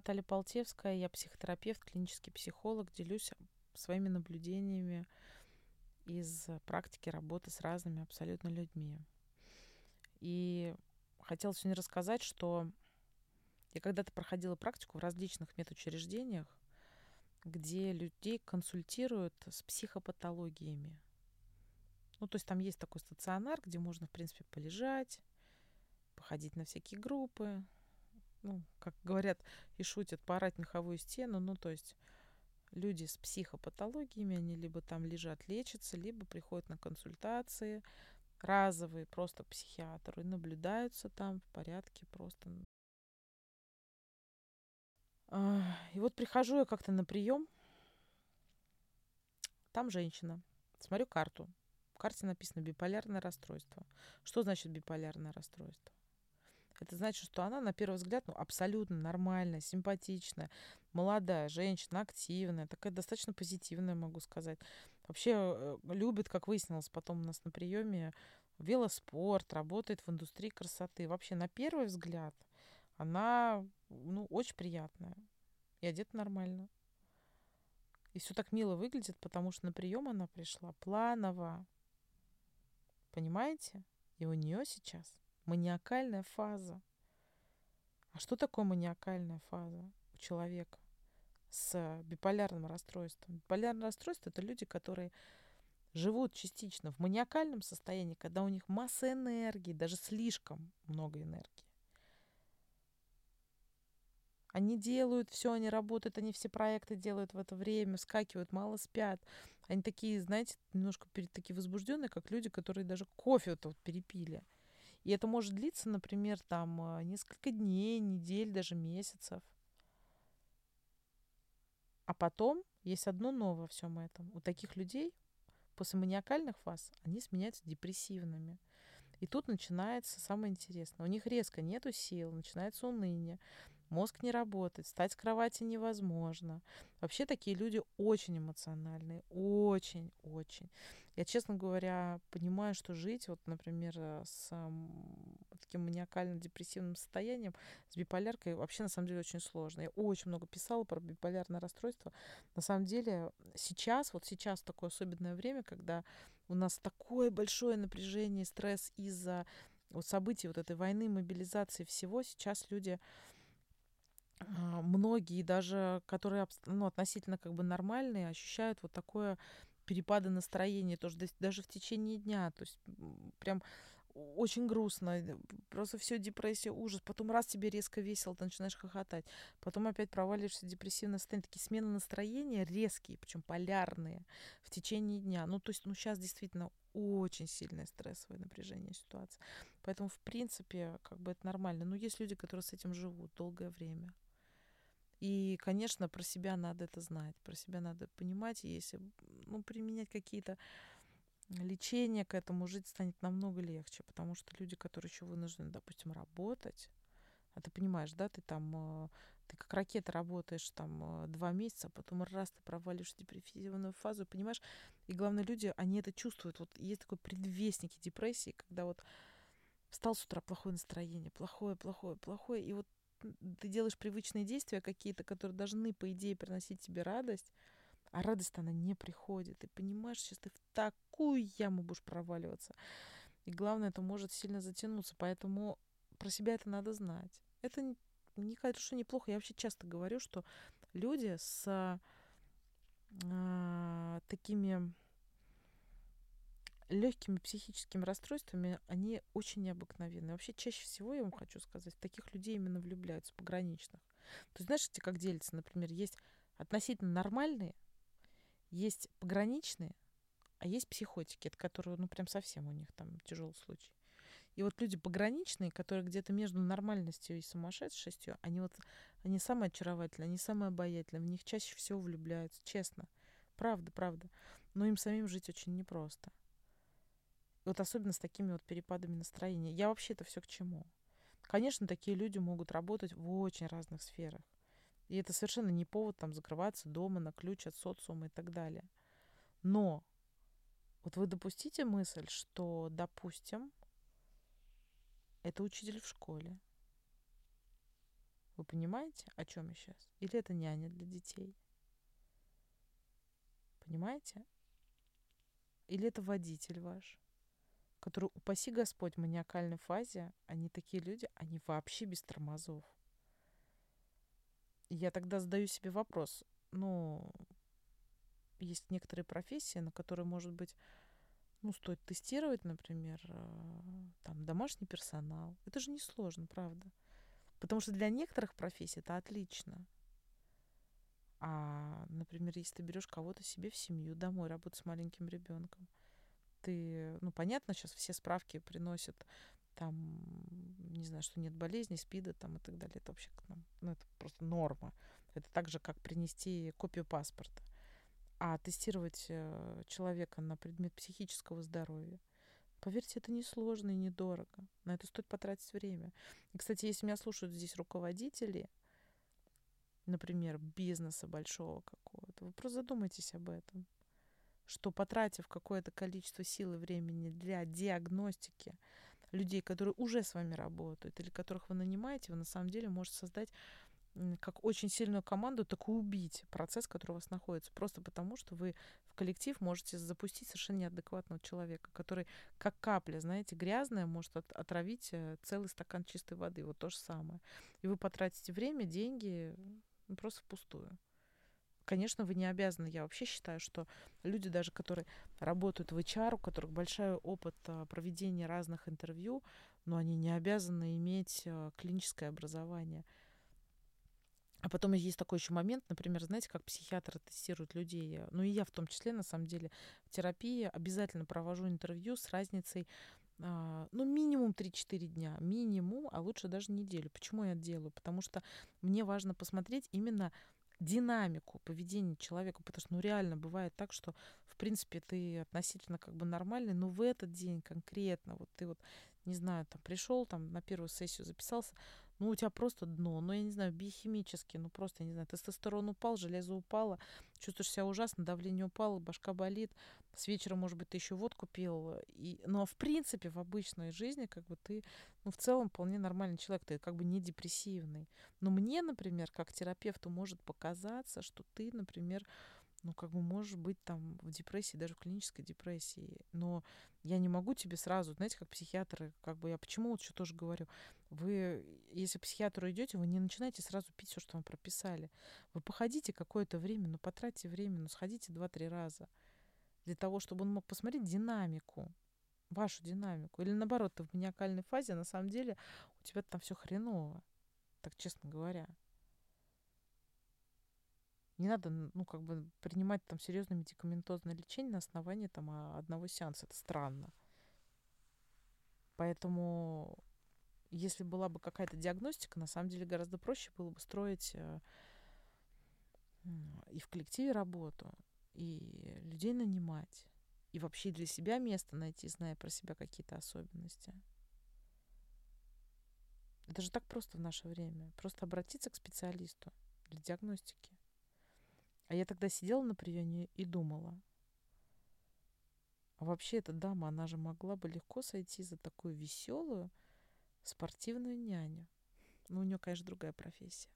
Наталья Полтевская, я психотерапевт, клинический психолог, делюсь своими наблюдениями из практики работы с разными абсолютно людьми. И хотела сегодня рассказать, что я когда-то проходила практику в различных медучреждениях, где людей консультируют с психопатологиями. Ну, то есть там есть такой стационар, где можно, в принципе, полежать, походить на всякие группы, ну, как говорят и шутят, поорать меховую стену. Ну, то есть люди с психопатологиями, они либо там лежат, лечатся, либо приходят на консультации разовые просто и наблюдаются там в порядке просто. И вот прихожу я как-то на прием, там женщина, смотрю карту. В карте написано биполярное расстройство. Что значит биполярное расстройство? Это значит, что она на первый взгляд ну, абсолютно нормальная, симпатичная, молодая женщина, активная, такая достаточно позитивная, могу сказать. Вообще э, любит, как выяснилось потом у нас на приеме, велоспорт, работает в индустрии красоты. Вообще на первый взгляд она ну, очень приятная и одета нормально. И все так мило выглядит, потому что на прием она пришла планово. Понимаете? И у нее сейчас маниакальная фаза. А что такое маниакальная фаза у человека с биполярным расстройством? Биполярное расстройство – это люди, которые живут частично в маниакальном состоянии, когда у них масса энергии, даже слишком много энергии. Они делают все, они работают, они все проекты делают в это время, скакивают, мало спят. Они такие, знаете, немножко такие возбужденные, как люди, которые даже кофе вот, вот перепили. И это может длиться, например, там э, несколько дней, недель, даже месяцев. А потом есть одно новое во всем этом. У таких людей после маниакальных фаз они сменяются депрессивными. И тут начинается самое интересное. У них резко нету сил, начинается уныние, мозг не работает, встать с кровати невозможно. Вообще такие люди очень эмоциональные, очень-очень. Я, честно говоря, понимаю, что жить, вот, например, э, с таким маниакально-депрессивным состоянием, с биполяркой, вообще, на самом деле, очень сложно. Я очень много писала про биполярное расстройство. На самом деле, сейчас, вот сейчас такое особенное время, когда у нас такое большое напряжение, стресс из-за вот событий вот этой войны, мобилизации всего, сейчас люди а, многие даже, которые ну, относительно как бы нормальные, ощущают вот такое перепады настроения тоже даже в течение дня. То есть прям очень грустно, просто все депрессия, ужас. Потом раз тебе резко весело, ты начинаешь хохотать. Потом опять проваливаешься в депрессивное состояние. Такие смены настроения резкие, причем полярные в течение дня. Ну, то есть, ну, сейчас действительно очень сильное стрессовое напряжение ситуации. Поэтому, в принципе, как бы это нормально. Но есть люди, которые с этим живут долгое время. И, конечно, про себя надо это знать, про себя надо понимать, если ну, применять какие-то лечения к этому, жить станет намного легче, потому что люди, которые еще вынуждены, допустим, работать, а ты понимаешь, да, ты там, э, ты как ракета работаешь там э, два месяца, а потом раз ты провалишь депрессивную фазу, понимаешь? И главное, люди, они это чувствуют. Вот есть такой предвестники депрессии, когда вот встал с утра плохое настроение, плохое, плохое, плохое, и вот ты делаешь привычные действия какие-то, которые должны, по идее, приносить тебе радость, а радость она не приходит. Ты понимаешь, сейчас ты в такую яму будешь проваливаться. И главное, это может сильно затянуться. Поэтому про себя это надо знать. Это не, не хорошо, неплохо. Я вообще часто говорю, что люди с э, такими легкими психическими расстройствами, они очень необыкновенные. Вообще, чаще всего, я вам хочу сказать, таких людей именно влюбляются, пограничных. То есть, знаешь, как делятся, например, есть относительно нормальные, есть пограничные, а есть психотики, это которые, ну, прям совсем у них там тяжелый случай. И вот люди пограничные, которые где-то между нормальностью и сумасшедшестью, они вот, они самые очаровательные, они самые обаятельные, в них чаще всего влюбляются, честно. Правда, правда. Но им самим жить очень непросто. Вот особенно с такими вот перепадами настроения. Я вообще это все к чему? Конечно, такие люди могут работать в очень разных сферах. И это совершенно не повод там закрываться дома на ключ от социума и так далее. Но вот вы допустите мысль, что, допустим, это учитель в школе. Вы понимаете, о чем я сейчас? Или это няня для детей? Понимаете? Или это водитель ваш, который, упаси Господь, в маниакальной фазе, они такие люди, они вообще без тормозов. Я тогда задаю себе вопрос, ну, есть некоторые профессии, на которые, может быть, ну, стоит тестировать, например, э, там, домашний персонал. Это же несложно, правда. Потому что для некоторых профессий это отлично. А, например, если ты берешь кого-то себе в семью, домой, работать с маленьким ребенком, ты, ну, понятно, сейчас все справки приносят, там, не знаю, что нет болезни, спида там и так далее. Это вообще, ну, это просто норма. Это так же, как принести копию паспорта. А тестировать э, человека на предмет психического здоровья, поверьте, это несложно и недорого. На это стоит потратить время. И, кстати, если меня слушают здесь руководители, например, бизнеса большого какого-то, вы просто задумайтесь об этом что потратив какое-то количество сил и времени для диагностики людей, которые уже с вами работают или которых вы нанимаете, вы на самом деле можете создать как очень сильную команду, так и убить процесс, который у вас находится. Просто потому, что вы в коллектив можете запустить совершенно неадекватного человека, который как капля, знаете, грязная, может от, отравить э, целый стакан чистой воды. Вот то же самое. И вы потратите время, деньги просто впустую. Конечно, вы не обязаны. Я вообще считаю, что люди, даже которые работают в HR, у которых большой опыт а, проведения разных интервью, но они не обязаны иметь а, клиническое образование. А потом есть такой еще момент, например, знаете, как психиатры тестируют людей. Ну и я в том числе, на самом деле, в терапии обязательно провожу интервью с разницей а, ну, минимум 3-4 дня, минимум, а лучше даже неделю. Почему я делаю? Потому что мне важно посмотреть именно динамику поведения человека, потому что, ну, реально бывает так, что, в принципе, ты относительно как бы нормальный, но в этот день конкретно, вот ты вот, не знаю, там пришел, там на первую сессию записался, ну, у тебя просто дно, ну, я не знаю, биохимически, ну, просто, я не знаю, тестостерон упал, железо упало, чувствуешь себя ужасно, давление упало, башка болит, с вечера, может быть, ты еще водку пил, и, но, в принципе, в обычной жизни, как бы, ты, ну, в целом, вполне нормальный человек, ты как бы не депрессивный. Но мне, например, как терапевту может показаться, что ты, например, ну, как бы можешь быть там в депрессии, даже в клинической депрессии. Но я не могу тебе сразу, знаете, как психиатры, как бы я почему вот что тоже говорю, вы, если к психиатру идете, вы не начинаете сразу пить все, что вам прописали. Вы походите какое-то время, ну, потратьте время, ну, сходите два-три раза для того, чтобы он мог посмотреть динамику, вашу динамику. Или наоборот, ты в маниакальной фазе, на самом деле у тебя там все хреново, так честно говоря. Не надо, ну, как бы принимать там серьезное медикаментозное лечение на основании там а, одного сеанса. Это странно. Поэтому, если была бы какая-то диагностика, на самом деле гораздо проще было бы строить э, и в коллективе работу, и людей нанимать, и вообще для себя место найти, зная про себя какие-то особенности. Это же так просто в наше время. Просто обратиться к специалисту для диагностики. А я тогда сидела на приеме и думала, а вообще эта дама, она же могла бы легко сойти за такую веселую спортивную няню. Но ну, у нее, конечно, другая профессия.